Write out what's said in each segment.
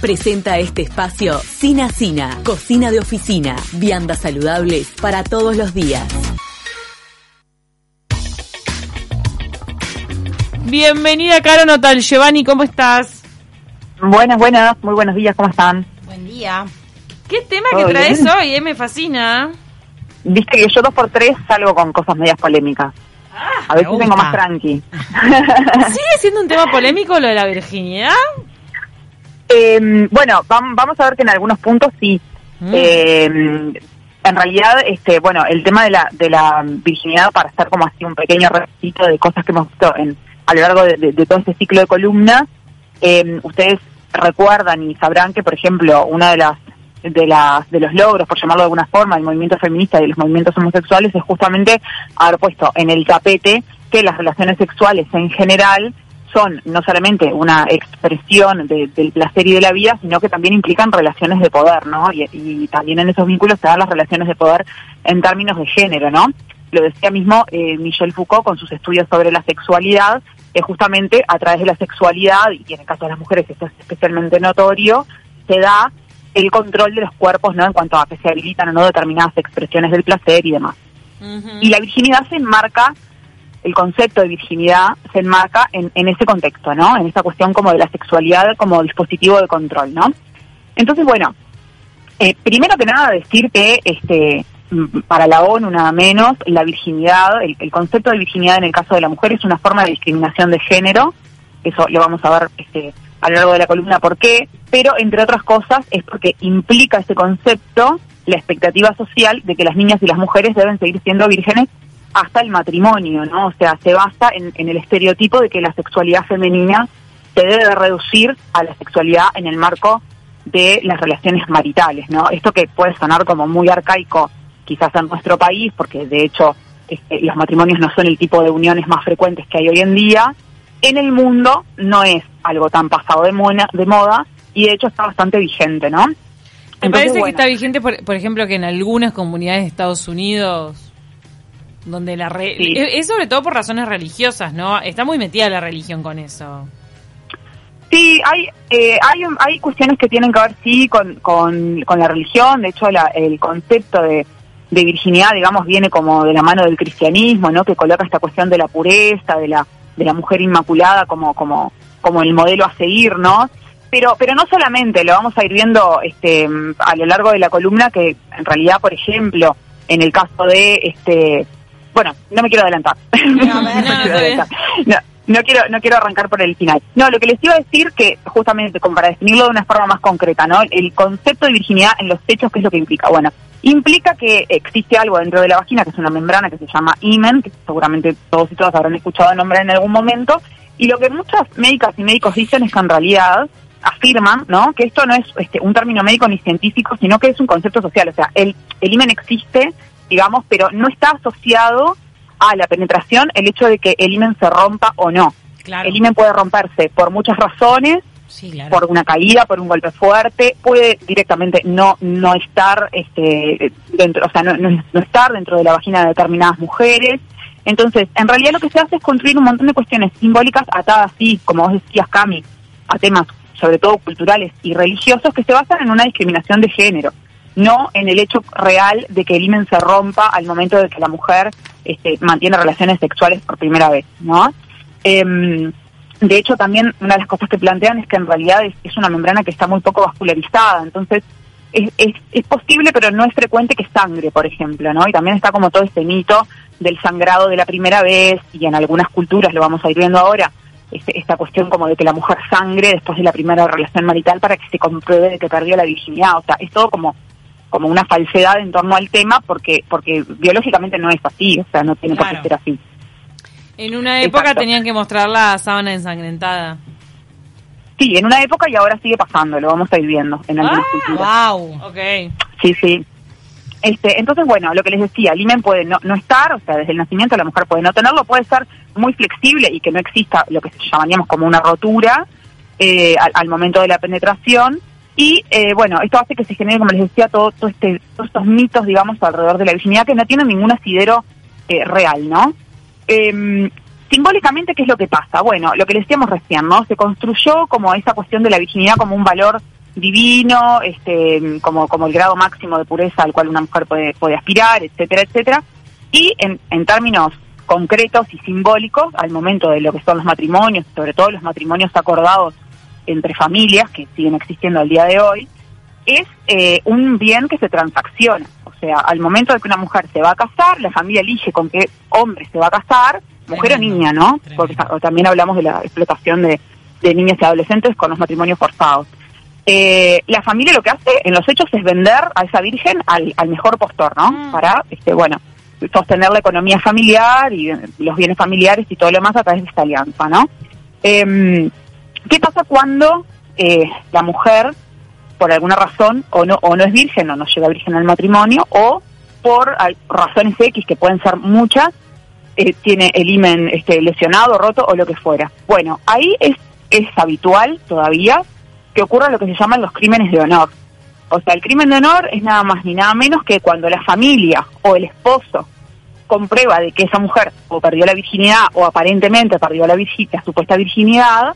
Presenta este espacio Sina Sina, cocina de oficina, viandas saludables para todos los días. Bienvenida, Caro Notal. Giovanni, ¿cómo estás? Buenas, buenas, muy buenos días, ¿cómo están? Buen día. ¿Qué tema que ¿Todo traes bien? hoy? eh? Me fascina. Viste que yo dos por tres salgo con cosas medias polémicas. A veces me vengo más tranqui. ¿Sigue siendo un tema polémico lo de la virginidad? Eh, bueno, vam- vamos a ver que en algunos puntos sí. Mm. Eh, en realidad, este, bueno, el tema de la, de la virginidad, para hacer como así un pequeño recito de cosas que hemos visto en, a lo largo de, de- de todo este ciclo de columnas, eh, ustedes recuerdan y sabrán que, por ejemplo, una de las de las de los logros, por llamarlo de alguna forma, del movimiento feminista y de los movimientos homosexuales es justamente haber puesto en el tapete que las relaciones sexuales en general son no solamente una expresión de- del placer y de la vida, sino que también implican relaciones de poder, ¿no? Y, y también en esos vínculos se dan las relaciones de poder en términos de género, ¿no? Lo decía mismo eh, Michel Foucault con sus estudios sobre la sexualidad, que justamente a través de la sexualidad, y en el caso de las mujeres esto es especialmente notorio, se da el control de los cuerpos, ¿no? En cuanto a que se habilitan o no determinadas expresiones del placer y demás. Y la virginidad se enmarca, el concepto de virginidad se enmarca en, en ese contexto, ¿no? En esa cuestión como de la sexualidad como dispositivo de control, ¿no? Entonces, bueno, eh, primero que nada decir que este para la ONU nada menos, la virginidad, el, el concepto de virginidad en el caso de la mujer es una forma de discriminación de género, eso lo vamos a ver este, a lo largo de la columna por qué, pero entre otras cosas es porque implica ese concepto la expectativa social de que las niñas y las mujeres deben seguir siendo vírgenes hasta el matrimonio, ¿no? O sea, se basa en, en el estereotipo de que la sexualidad femenina se debe de reducir a la sexualidad en el marco de las relaciones maritales, ¿no? Esto que puede sonar como muy arcaico quizás en nuestro país, porque de hecho este, los matrimonios no son el tipo de uniones más frecuentes que hay hoy en día, en el mundo no es algo tan pasado de, mona- de moda y de hecho está bastante vigente, ¿no? Me Entonces, parece que está vigente, por, por ejemplo, que en algunas comunidades de Estados Unidos, donde la... re- Sí. es, sobre todo por razones religiosas, ¿no? Está muy metida la religión con eso. Sí, hay, eh, hay, hay cuestiones que tienen que ver, sí, con, con, con la religión. De hecho, la- el concepto de, de virginidad, digamos, viene como de la mano del cristianismo, ¿no? Que coloca esta cuestión de la pureza, de la, de la mujer inmaculada como, como, como el modelo a seguir, ¿no? Pero, pero no solamente, lo vamos a ir viendo este, a lo largo de la columna, que en realidad, por ejemplo, en el caso de, este, bueno, no me quiero adelantar. No, me no. No, no quiero, no quiero arrancar por el final. No, lo que les iba a decir que justamente como para definirlo de una forma más concreta, ¿no? El concepto de virginidad en los hechos, ¿qué es lo que implica? Bueno, implica que existe algo dentro de la vagina que es una membrana que se llama imen, que seguramente todos y todas habrán escuchado el nombre en algún momento, y lo que muchas médicas y médicos dicen es que en realidad afirman, ¿no? Que esto no es este, un término médico ni científico, sino que es un concepto social. O sea, el, el imen existe, digamos, pero no está asociado a la penetración el hecho de que el imen se rompa o no. Claro. El imen puede romperse por muchas razones, Sí, claro. por una caída, por un golpe fuerte, puede directamente no no estar este dentro, o sea, no, no- no estar dentro de la vagina de determinadas mujeres. Entonces, en realidad lo que se hace es construir un montón de cuestiones simbólicas atadas, sí, como vos decías, Cami, a temas sobre todo culturales y religiosos que se basan en una discriminación de género, no en el hecho real de que el imen se rompa al momento de que la mujer este, mantiene relaciones sexuales por primera vez, ¿no? Em, de hecho, también una de las cosas que plantean es que en realidad es, es una membrana que está muy poco vascularizada, entonces es, es, es posible, pero no es frecuente que sangre, por ejemplo, ¿no? Y también está como todo este mito del sangrado de la primera vez, y en algunas culturas, lo vamos a ir viendo ahora, este, esta cuestión como de que la mujer sangre después de la primera relación marital para que se compruebe de que perdió la virginidad, o sea, es todo como como una falsedad en torno al tema porque porque biológicamente no es así, o sea, no tiene por qué ser así. En una época Exacto. tenían que mostrar la sábana ensangrentada. Sí, en una época y ahora sigue pasando, lo vamos a ir viendo en algunas Ah, culturas. Wow. Ok. Sí, sí. Este, entonces, bueno, lo que les decía, el imen puede no, no estar, o sea, desde el nacimiento la mujer puede no tenerlo, puede ser muy flexible y que no exista lo que llamaríamos como una rotura eh, al, al momento de la penetración. Y eh, bueno, esto hace que se genere, como les decía, todo, todo este, todos estos mitos, digamos, alrededor de la virginidad que no tienen ningún asidero eh, real, ¿no? Em, simbólicamente, ¿qué es lo que pasa? Bueno, lo que les decíamos recién, ¿no? Se construyó como esa cuestión de la virginidad como un valor divino, este, como, como el grado máximo de pureza al cual una mujer puede, puede aspirar, etcétera, etcétera. Y en, en términos concretos y simbólicos, al momento de lo que son los matrimonios, sobre todo los matrimonios acordados entre familias, que siguen existiendo al día de hoy, es eh, un bien que se transacciona. O sea, al momento de que una mujer se va a casar, la familia elige con qué hombre se va a casar, mujer o niña, ¿no? Porque también hablamos de la explotación de, de niñas y adolescentes con los matrimonios forzados. Eh, la familia lo que hace en los hechos es vender a esa virgen al, al mejor postor, ¿no? Mm. Para, este, bueno, sostener la economía familiar y los bienes familiares y todo lo demás a través de esta alianza, ¿no? Em, ¿Qué pasa cuando eh, la mujer, por alguna razón, o no, o no es virgen o no llega virgen al matrimonio, o por razones X, que pueden ser muchas, eh, tiene el imen este, lesionado, roto o lo que fuera? Bueno, ahí es, es habitual todavía que ocurra lo que se llaman los crímenes de honor. O sea, el crimen de honor es nada más ni nada menos que cuando la familia o el esposo comprueba de que esa mujer o perdió la virginidad o aparentemente perdió la, virgi- supuesta virginidad,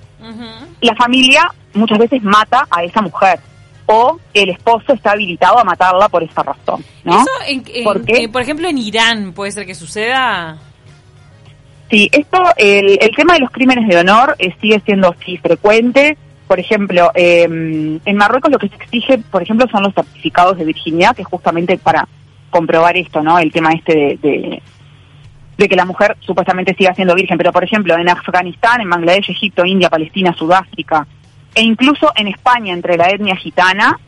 La familia muchas veces mata a esa mujer o el esposo está habilitado a matarla por esa razón, ¿no? Eso, en- en- ¿Por qué? eh, por ejemplo, en Irán puede ser que suceda. Sí, esto, el, el tema de los crímenes de honor eh, sigue siendo sí frecuente. Por ejemplo, eh, en Marruecos lo que se exige, por ejemplo, son los certificados de virginidad, que es justamente para comprobar esto, ¿no? El tema este de, de, de que la mujer supuestamente siga siendo virgen. Pero, por ejemplo, en Afganistán, en Bangladesh, Egipto, India, Palestina, Sudáfrica, e incluso en España, entre la etnia gitana,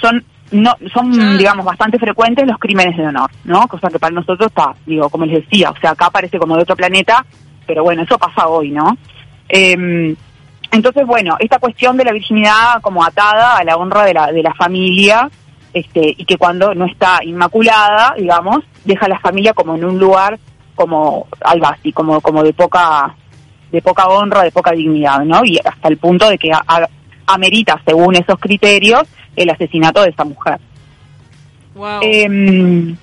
son no son digamos bastante frecuentes los crímenes de honor, ¿no? Cosa que para nosotros está, digo, como les decía, o sea, acá parece como de otro planeta, pero bueno, eso pasa hoy, ¿no? Eh, entonces, bueno, esta cuestión de la virginidad como atada a la honra de la, de la familia, este, y que cuando no está inmaculada, digamos, deja a la familia como en un lugar como algo así, como, como de poca, de poca honra, de poca dignidad, ¿no? Y hasta el punto de que a- a- amerita, según esos criterios, el asesinato de esa mujer. Wow. Eh,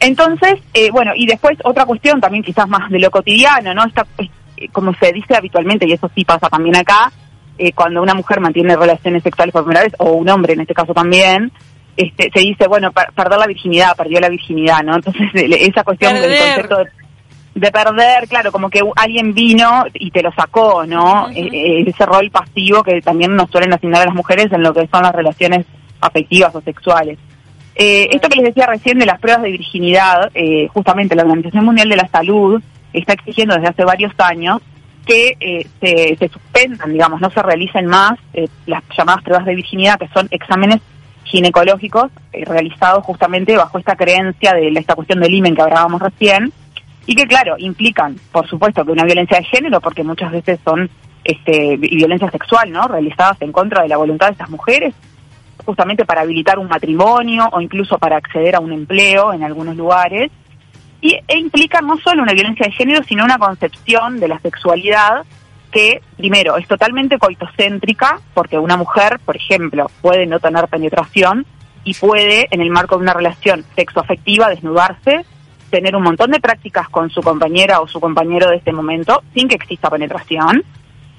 entonces, eh, bueno, y después otra cuestión también quizás más de lo cotidiano, ¿no? Esta, eh, como se dice habitualmente, y eso sí pasa también acá, eh, cuando una mujer mantiene relaciones sexuales por primera vez, o un hombre en este caso también, este, se dice, bueno, per- perder la virginidad, perdió la virginidad, ¿no? Entonces, esa cuestión del concepto de, de perder, claro, como que alguien vino y te lo sacó, ¿no? Eh, ese rol pasivo que también nos suelen asignar a las mujeres en lo que son las relaciones afectivas o sexuales. Eh, esto que les decía recién de las pruebas de virginidad, eh, justamente la Organización Mundial de la Salud está exigiendo desde hace varios años que eh, se, se suspendan, digamos, no se realicen más eh, las llamadas pruebas de virginidad, que son exámenes ginecológicos eh, realizados justamente bajo esta creencia de esta cuestión del imen que hablábamos recién, y que, claro, implican, por supuesto, que una violencia de género, porque muchas veces son este, vi- violencia sexual, ¿no? Realizadas en contra de la voluntad de estas mujeres, justamente para habilitar un matrimonio o incluso para acceder a un empleo en algunos lugares. Y, e implica no solo una violencia de género, sino una concepción de la sexualidad que, primero, es totalmente coitocéntrica, porque una mujer, por ejemplo, puede no tener penetración y puede, en el marco de una relación sexoafectiva, desnudarse, tener un montón de prácticas con su compañera o su compañero de este momento sin que exista penetración.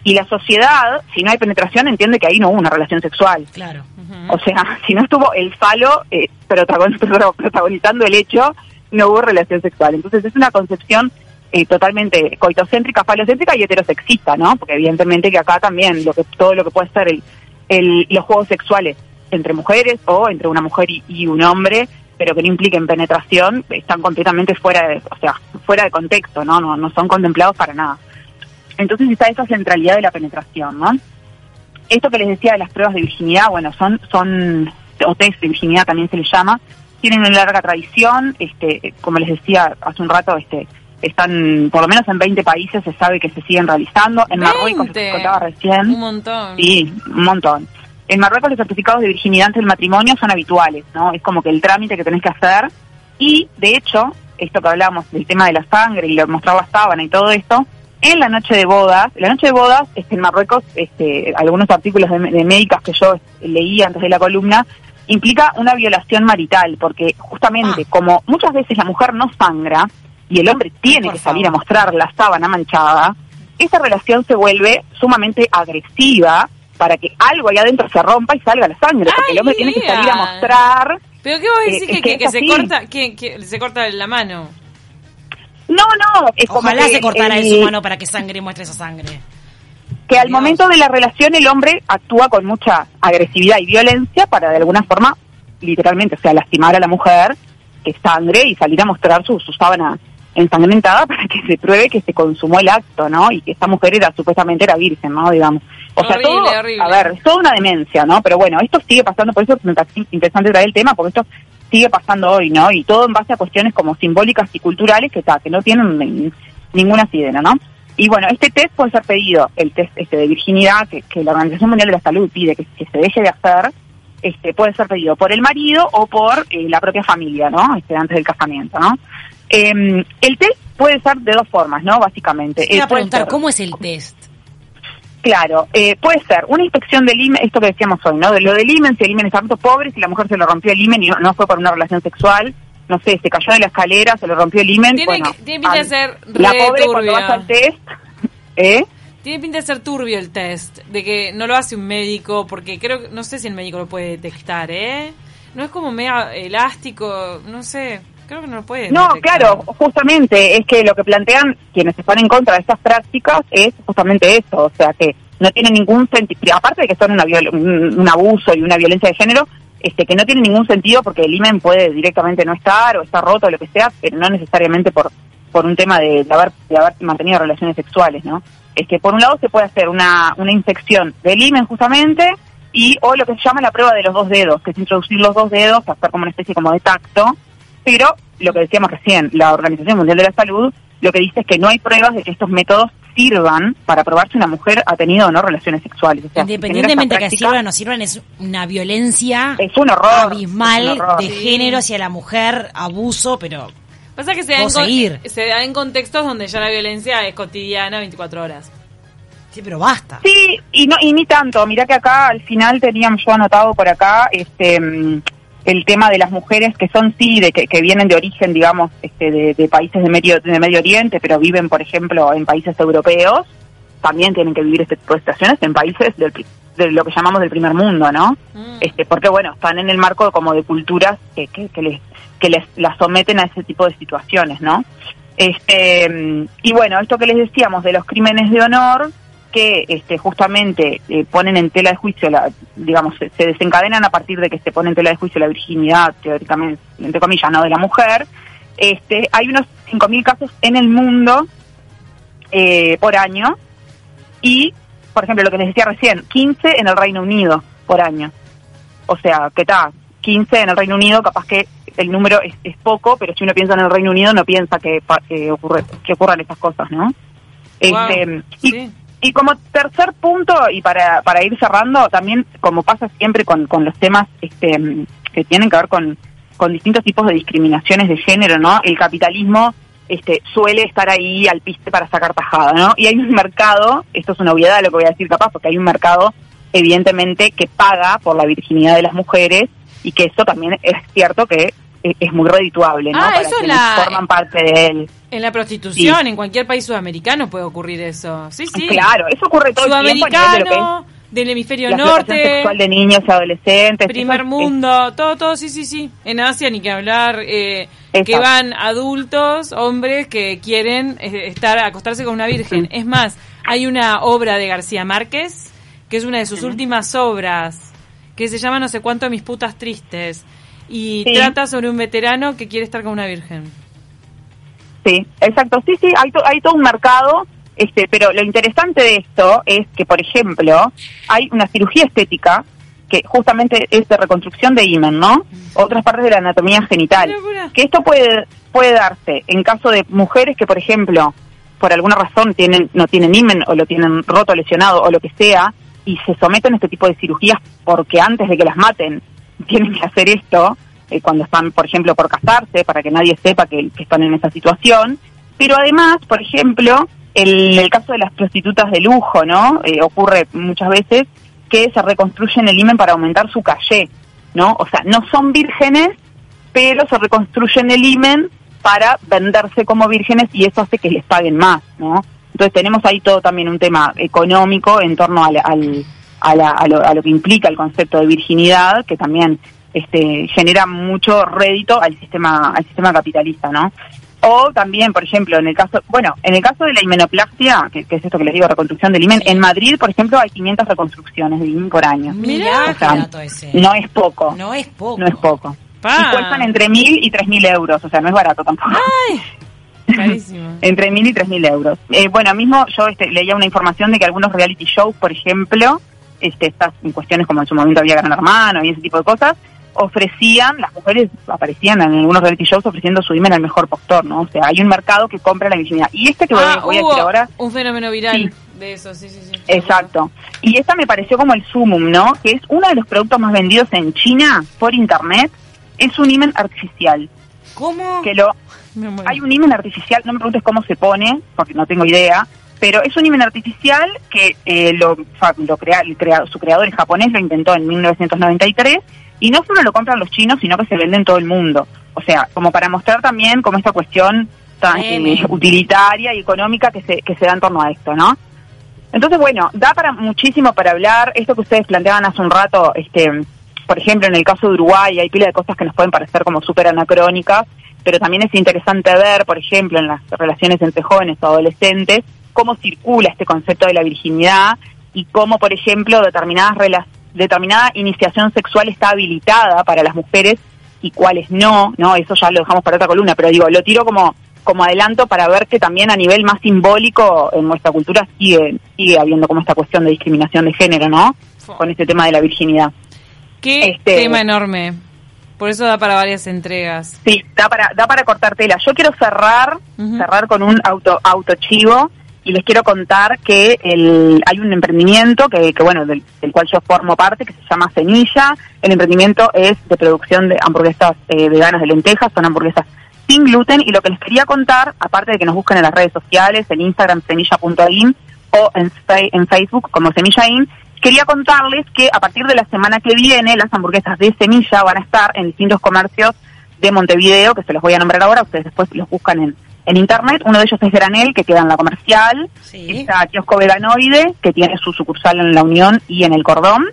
Y la sociedad, si no hay penetración, entiende que ahí no hubo una relación sexual. Claro. O sea, si no estuvo el falo eh, protagon- pro- protagonizando el hecho, no hubo relación sexual. Entonces es una concepción eh, totalmente coitocéntrica, falocéntrica y heterosexista, ¿no? Porque evidentemente que acá también lo que todo lo que puede ser el, el- los juegos sexuales entre mujeres o entre una mujer y, y un hombre, pero que no impliquen penetración, están completamente fuera de, o sea, fuera de contexto, ¿no? No, no son contemplados para nada. Entonces está esa centralidad de la penetración, ¿no? Esto que les decía de las pruebas de virginidad, bueno, son, son, o test de virginidad también se les llama, tienen una larga tradición, este, como les decía hace un rato, este, están, por lo menos en 20 países se sabe que se siguen realizando, en Marruecos, 20. contaba recién, Un montón. Sí, un montón. En Marruecos los certificados de virginidad antes del matrimonio son habituales, ¿no? Es como que el trámite que tenés que hacer. Y, de hecho, esto que hablamos del tema de la sangre y lo mostrar la sábana y todo esto, en la noche de bodas, la noche de bodas, este, en Marruecos, este, algunos artículos de, de médicas que yo leí antes de la columna, implica una violación marital, porque justamente Ah. como muchas veces la mujer no sangra y el hombre tiene que salir a mostrar la sábana manchada, esa relación se vuelve sumamente agresiva para que algo ahí adentro se rompa y salga la sangre, porque el hombre tiene que salir a mostrar. ¿Pero qué vos decís que, que, se corta, que, que se corta la mano? No, no, es Ojalá se cortara en su mano para que sangre muestre esa sangre. Que al momento de la relación el hombre actúa con mucha agresividad y violencia para de alguna forma, literalmente, o sea, lastimar a la mujer, que sangre y salir a mostrar su, su sábana ensangrentada para que se pruebe que se consumó el acto, ¿no? Y que esta mujer era supuestamente era virgen, ¿no? Digamos. O sea, todo, a ver, es toda una demencia, ¿no? Pero bueno, esto sigue pasando, por eso me parece interesante traer el tema, porque esto sigue pasando hoy, ¿no? Y todo en base a cuestiones como simbólicas y culturales que, está que no tienen ninguna sidera, ¿no? Y bueno, este test puede ser pedido, el test este de virginidad, que, la Organización Mundial de la Salud pide que, se deje de hacer, este puede ser pedido por el marido o por eh, la propia familia, ¿no? Este, antes del casamiento, ¿no? Em, el test puede ser de dos formas, ¿no? Básicamente. Te a preguntar, ¿cómo es el test? Claro, eh, puede ser una inspección del imen, esto que decíamos hoy, ¿no? De lo del imen, si el imen es apto pobre, si la mujer se lo rompió el imen y no, fue por una relación sexual, no sé, se cayó de la escalera, se lo rompió el imen. Tiene, bueno, tiene pinta de ser La pobre cuando vas al test, ¿eh? Tiene pinta de ser turbio el test, de que no lo hace un médico, porque creo, no sé si el médico lo puede detectar, ¿eh? No es como medio elástico, no sé. Creo que no lo puede. No, claro, justamente es que lo que plantean quienes están en contra de estas prácticas es justamente eso, o sea que no tiene ningún sentido, aparte de que son una un, abuso y una violencia de género, este que no tiene ningún sentido porque el imen puede directamente no estar o estar roto o lo que sea, pero no necesariamente por por un tema de, haber de haber mantenido relaciones sexuales, ¿no? Es que por un lado se puede hacer una una infección del imen justamente y o lo que se llama la prueba de los dos dedos, que es introducir los dos dedos, hacer como una especie como de tacto pero lo que decíamos recién, la Organización Mundial de la Salud lo que dice es que no hay pruebas de que estos métodos sirvan para probar si una mujer ha tenido o no relaciones sexuales. Independientemente de que sirvan o no sirvan, es una violencia es un horror, abismal de género hacia la mujer, abuso, pero... Pasa que se da, en, se da en contextos donde ya la violencia es cotidiana 24 horas. Sí, pero basta. Sí, y no y ni tanto. Mirá que acá al final teníamos yo anotado por acá este mm, el tema de las mujeres que son sí, de que, vienen de origen, digamos, este, de, países de Medio, de Medio Oriente, pero viven, por ejemplo, en países europeos, también tienen que vivir este tipo de situaciones en países de lo que llamamos del primer mundo, ¿no? Mm. Este, porque, bueno, están en el marco como de culturas que, que, les, que les las someten a ese tipo de situaciones, ¿no? Este, y bueno, esto que les decíamos de los crímenes de honor, que este, justamente eh, ponen en tela de juicio, la, digamos, se, desencadenan a partir de que se pone en tela de juicio la virginidad, teóricamente, entre comillas, no de la mujer. Este, hay unos 5.000 casos en el mundo eh, por año y, por ejemplo, lo que les decía recién, 15 en el Reino Unido por año. O sea, ¿qué tal? 15 en el Reino Unido, capaz que el número es, poco, pero si uno piensa en el Reino Unido no piensa que, ocurre, que ocurran estas cosas, ¿no? Este, y, y como tercer punto, y para, para ir cerrando, también como pasa siempre con, con los temas este, que tienen que ver con, con distintos tipos de discriminaciones de género, ¿no? El capitalismo este, suele estar ahí al piste para sacar tajada, ¿no? Y hay un mercado, esto es una obviedad lo que voy a decir capaz, porque hay un mercado evidentemente que paga por la virginidad de las mujeres y que eso también es cierto que es muy redituable, ¿no? Ah, Para eso la... forman parte de él. En la prostitución, en cualquier país sudamericano puede ocurrir eso. Sí, sí. Claro, eso ocurre todo el tiempo. Sudamericano, del hemisferio norte. sexual de niños y adolescentes. Primer mundo, todo, todo, sí, sí, sí. En Asia ni que hablar, eh, que van adultos, hombres que quieren eh, estar, acostarse con una virgen. Es más, hay una obra de García Márquez, que es una de sus últimas obras, que se llama No sé cuánto mis putas tristes y trata sobre un veterano que quiere estar con una virgen. Sí, exacto. Sí, sí, hay, hay todo un mercado, este, pero lo interesante de esto es que, por ejemplo, hay una cirugía estética que justamente es de reconstrucción de imen, ¿no? Otras partes de la anatomía genital. Que esto puede puede darse en caso de mujeres que, por ejemplo, por alguna razón tienen no tienen imen o lo tienen roto, lesionado o lo que sea y se someten a este tipo de cirugías porque antes de que las maten tienen que hacer esto eh, cuando están, por ejemplo, por casarse, para que nadie sepa que, están en esa situación. Pero además, por ejemplo, el, el caso de las prostitutas de lujo, ¿no? Eh, ocurre muchas veces que se reconstruyen el imen para aumentar su calle, ¿no? O sea, no son vírgenes, pero se reconstruyen el imen para venderse como vírgenes y eso hace que les paguen más, ¿no? Entonces tenemos ahí todo también un tema económico en torno al, a, la, a, lo, a lo que implica el concepto de virginidad, que también este, genera mucho rédito al sistema, al sistema capitalista, ¿no? O también, por ejemplo, en el caso, bueno, en el caso de la himenoplastia, que, es esto que les digo, reconstrucción del himen, en Madrid, por ejemplo, hay 500 reconstrucciones de himen por año. Mira, no es poco. No es poco. No es poco. Y cuestan entre mil y tres mil euros, o sea, no es barato tampoco. Ay. Carísimo. entre mil y tres mil euros. Eh, bueno, mismo yo este, leía una información de que algunos reality shows, por ejemplo, este, estas cuestiones como en su momento había Gran Hermano y ese tipo de cosas, ofrecían, las mujeres aparecían en algunos reality shows ofreciendo su imen al mejor postor, ¿no? O sea, hay un mercado que compra la virginidad. Y este que voy, ah, a decir ahora... Un fenómeno viral de eso, sí, sí, sí. Exacto. Y esta me pareció como el sumum, ¿no? Que es uno de los productos más vendidos en China por internet, es un imen artificial. ¿Cómo? Que lo... Hay un imen artificial, no me preguntes cómo se pone, porque no tengo idea, pero es un imen artificial que eh, lo, lo crea, el su creador es japonés, lo inventó en 1993 y no solo lo compran los chinos, sino que se vende en todo el mundo. O sea, como para mostrar también como esta cuestión tan eh, utilitaria y económica que se, que se da en torno a esto, ¿no? Entonces, bueno, da para muchísimo para hablar. Esto que ustedes planteaban hace un rato, este, por ejemplo, en el caso de Uruguay hay pila de cosas que nos pueden parecer como súper anacrónicas, pero también es interesante ver, por ejemplo, en las relaciones entre jóvenes o adolescentes, cómo circula este concepto de la virginidad y cómo, por ejemplo, determinadas relaciones determinada iniciación sexual está habilitada para las mujeres y cuáles no, ¿no? Eso ya lo dejamos para otra columna, pero digo, lo tiro como como adelanto para ver que también a nivel más simbólico en nuestra cultura sigue sigue habiendo como esta cuestión de discriminación de género, ¿no? Con este tema de la virginidad. Qué este, tema enorme. Por eso da para varias entregas. Sí, da para da para cortar tela. Yo quiero cerrar cerrar con un auto autochivo y les quiero contar que el, hay un emprendimiento que, bueno del, cual yo formo parte que se llama Semilla. El emprendimiento es de producción de hamburguesas eh, veganas de lentejas, son hamburguesas sin gluten. Y lo que les quería contar, aparte de que nos busquen en las redes sociales, en Instagram semilla.in o en, en Facebook como semilla.in, quería contarles que a partir de la semana que viene las hamburguesas de semilla van a estar en distintos comercios de Montevideo, que se los voy a nombrar ahora, ustedes después los buscan en en internet. Uno de ellos es Granel, que queda en la comercial. Está Kiosco Veganoide, que tiene su sucursal en La Unión y en El Cordón.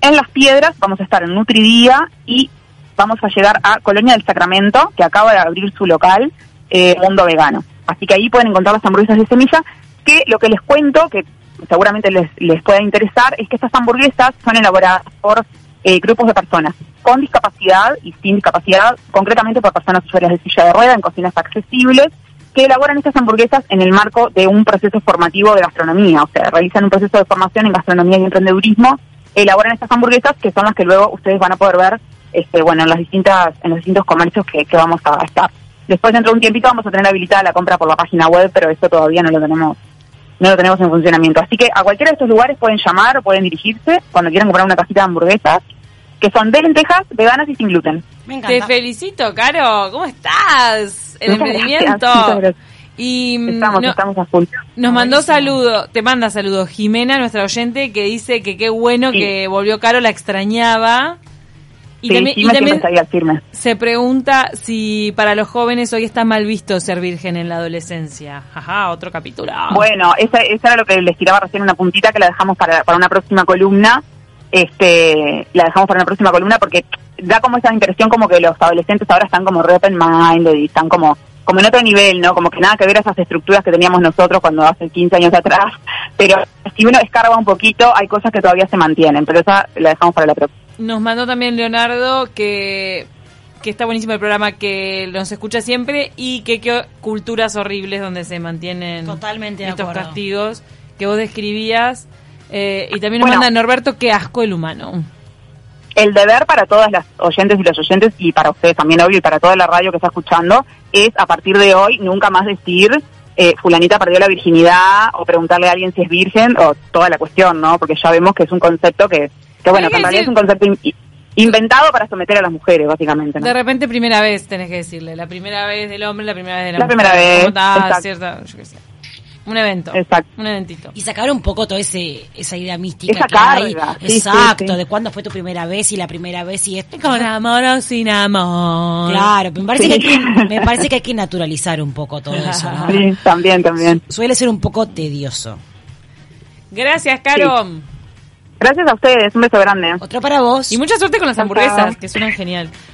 En Las Piedras vamos a estar en Nutridía y vamos a llegar a Colonia del Sacramento, que acaba de abrir su local, eh, Mundo Vegano. Así que ahí pueden encontrar las hamburguesas de semilla, que lo que les cuento, que seguramente les, les pueda interesar, es que estas hamburguesas son elaboradas por eh, grupos de personas con discapacidad y sin discapacidad, concretamente por personas usuarias de silla de rueda en cocinas accesibles, que elaboran estas hamburguesas en el marco de un proceso formativo de gastronomía, o sea, realizan un proceso de formación en gastronomía y emprendedurismo, elaboran estas hamburguesas que son las que luego ustedes van a poder ver este, bueno, en las distintas, en los distintos comercios que, que vamos a estar. Después dentro de un tiempito vamos a tener habilitada la compra por la página web, pero eso todavía no lo tenemos no lo tenemos en funcionamiento. Así que a cualquiera de estos lugares pueden llamar o pueden dirigirse cuando quieran comprar una cajita de hamburguesas, que son de lentejas, veganas y sin gluten. Te felicito, Caro. ¿Cómo estás? El emprendimiento. Y mm, estamos, estamos a full. Nos mandó saludo, te manda saludos Jimena, nuestra oyente, que dice que qué bueno que volvió Caro, la extrañaba. Y también, se pregunta si para los jóvenes hoy está mal visto ser virgen en la adolescencia. Ajá, otro capítulo. Bueno, esa, esa era lo que les tiraba recién una puntita que la dejamos para, para una próxima columna. Este, la dejamos para una próxima columna porque da como esa impresión como que los adolescentes ahora están como re open mind y están como como en otro nivel, ¿no? Como que nada que ver a esas estructuras que teníamos nosotros cuando hace 15 años atrás. Pero si uno descarga un poquito, hay cosas que todavía se mantienen, pero esa la dejamos para la próxima. Nos mandó también Leonardo que, que está buenísimo el programa, que nos escucha siempre y que qué culturas horribles donde se mantienen Totalmente estos castigos que vos describías. Eh, y también nos manda Norberto, qué asco el humano. El deber para todas las oyentes y los oyentes, y para ustedes también, obvio, y para toda la radio que está escuchando, es a partir de hoy nunca más decir eh, fulanita perdió la virginidad o preguntarle a alguien si es virgen o toda la cuestión, ¿no? Porque ya vemos que es un concepto que que bueno, que en realidad es un concepto inventado para someter a las mujeres, básicamente. De repente, primera vez tenés que decirle. La primera vez del hombre, la primera vez de la, la primera vez. cierta, yo qué sé. Un evento. Exacto. Un eventito. Y sacar un poco toda ese, esa idea mística. Esa carga. Exacto, de cuándo fue tu primera vez y la primera vez y esto. Con amor o sin amor. Claro, me parece, que hay que, me parece que hay que naturalizar un poco todo eso. ¿no? Sí, también, también. Suele ser un poco tedioso. Gracias, Caro. Gracias a ustedes, un beso grande. Otro para vos. Y mucha suerte con las hamburguesas, que suenan genial.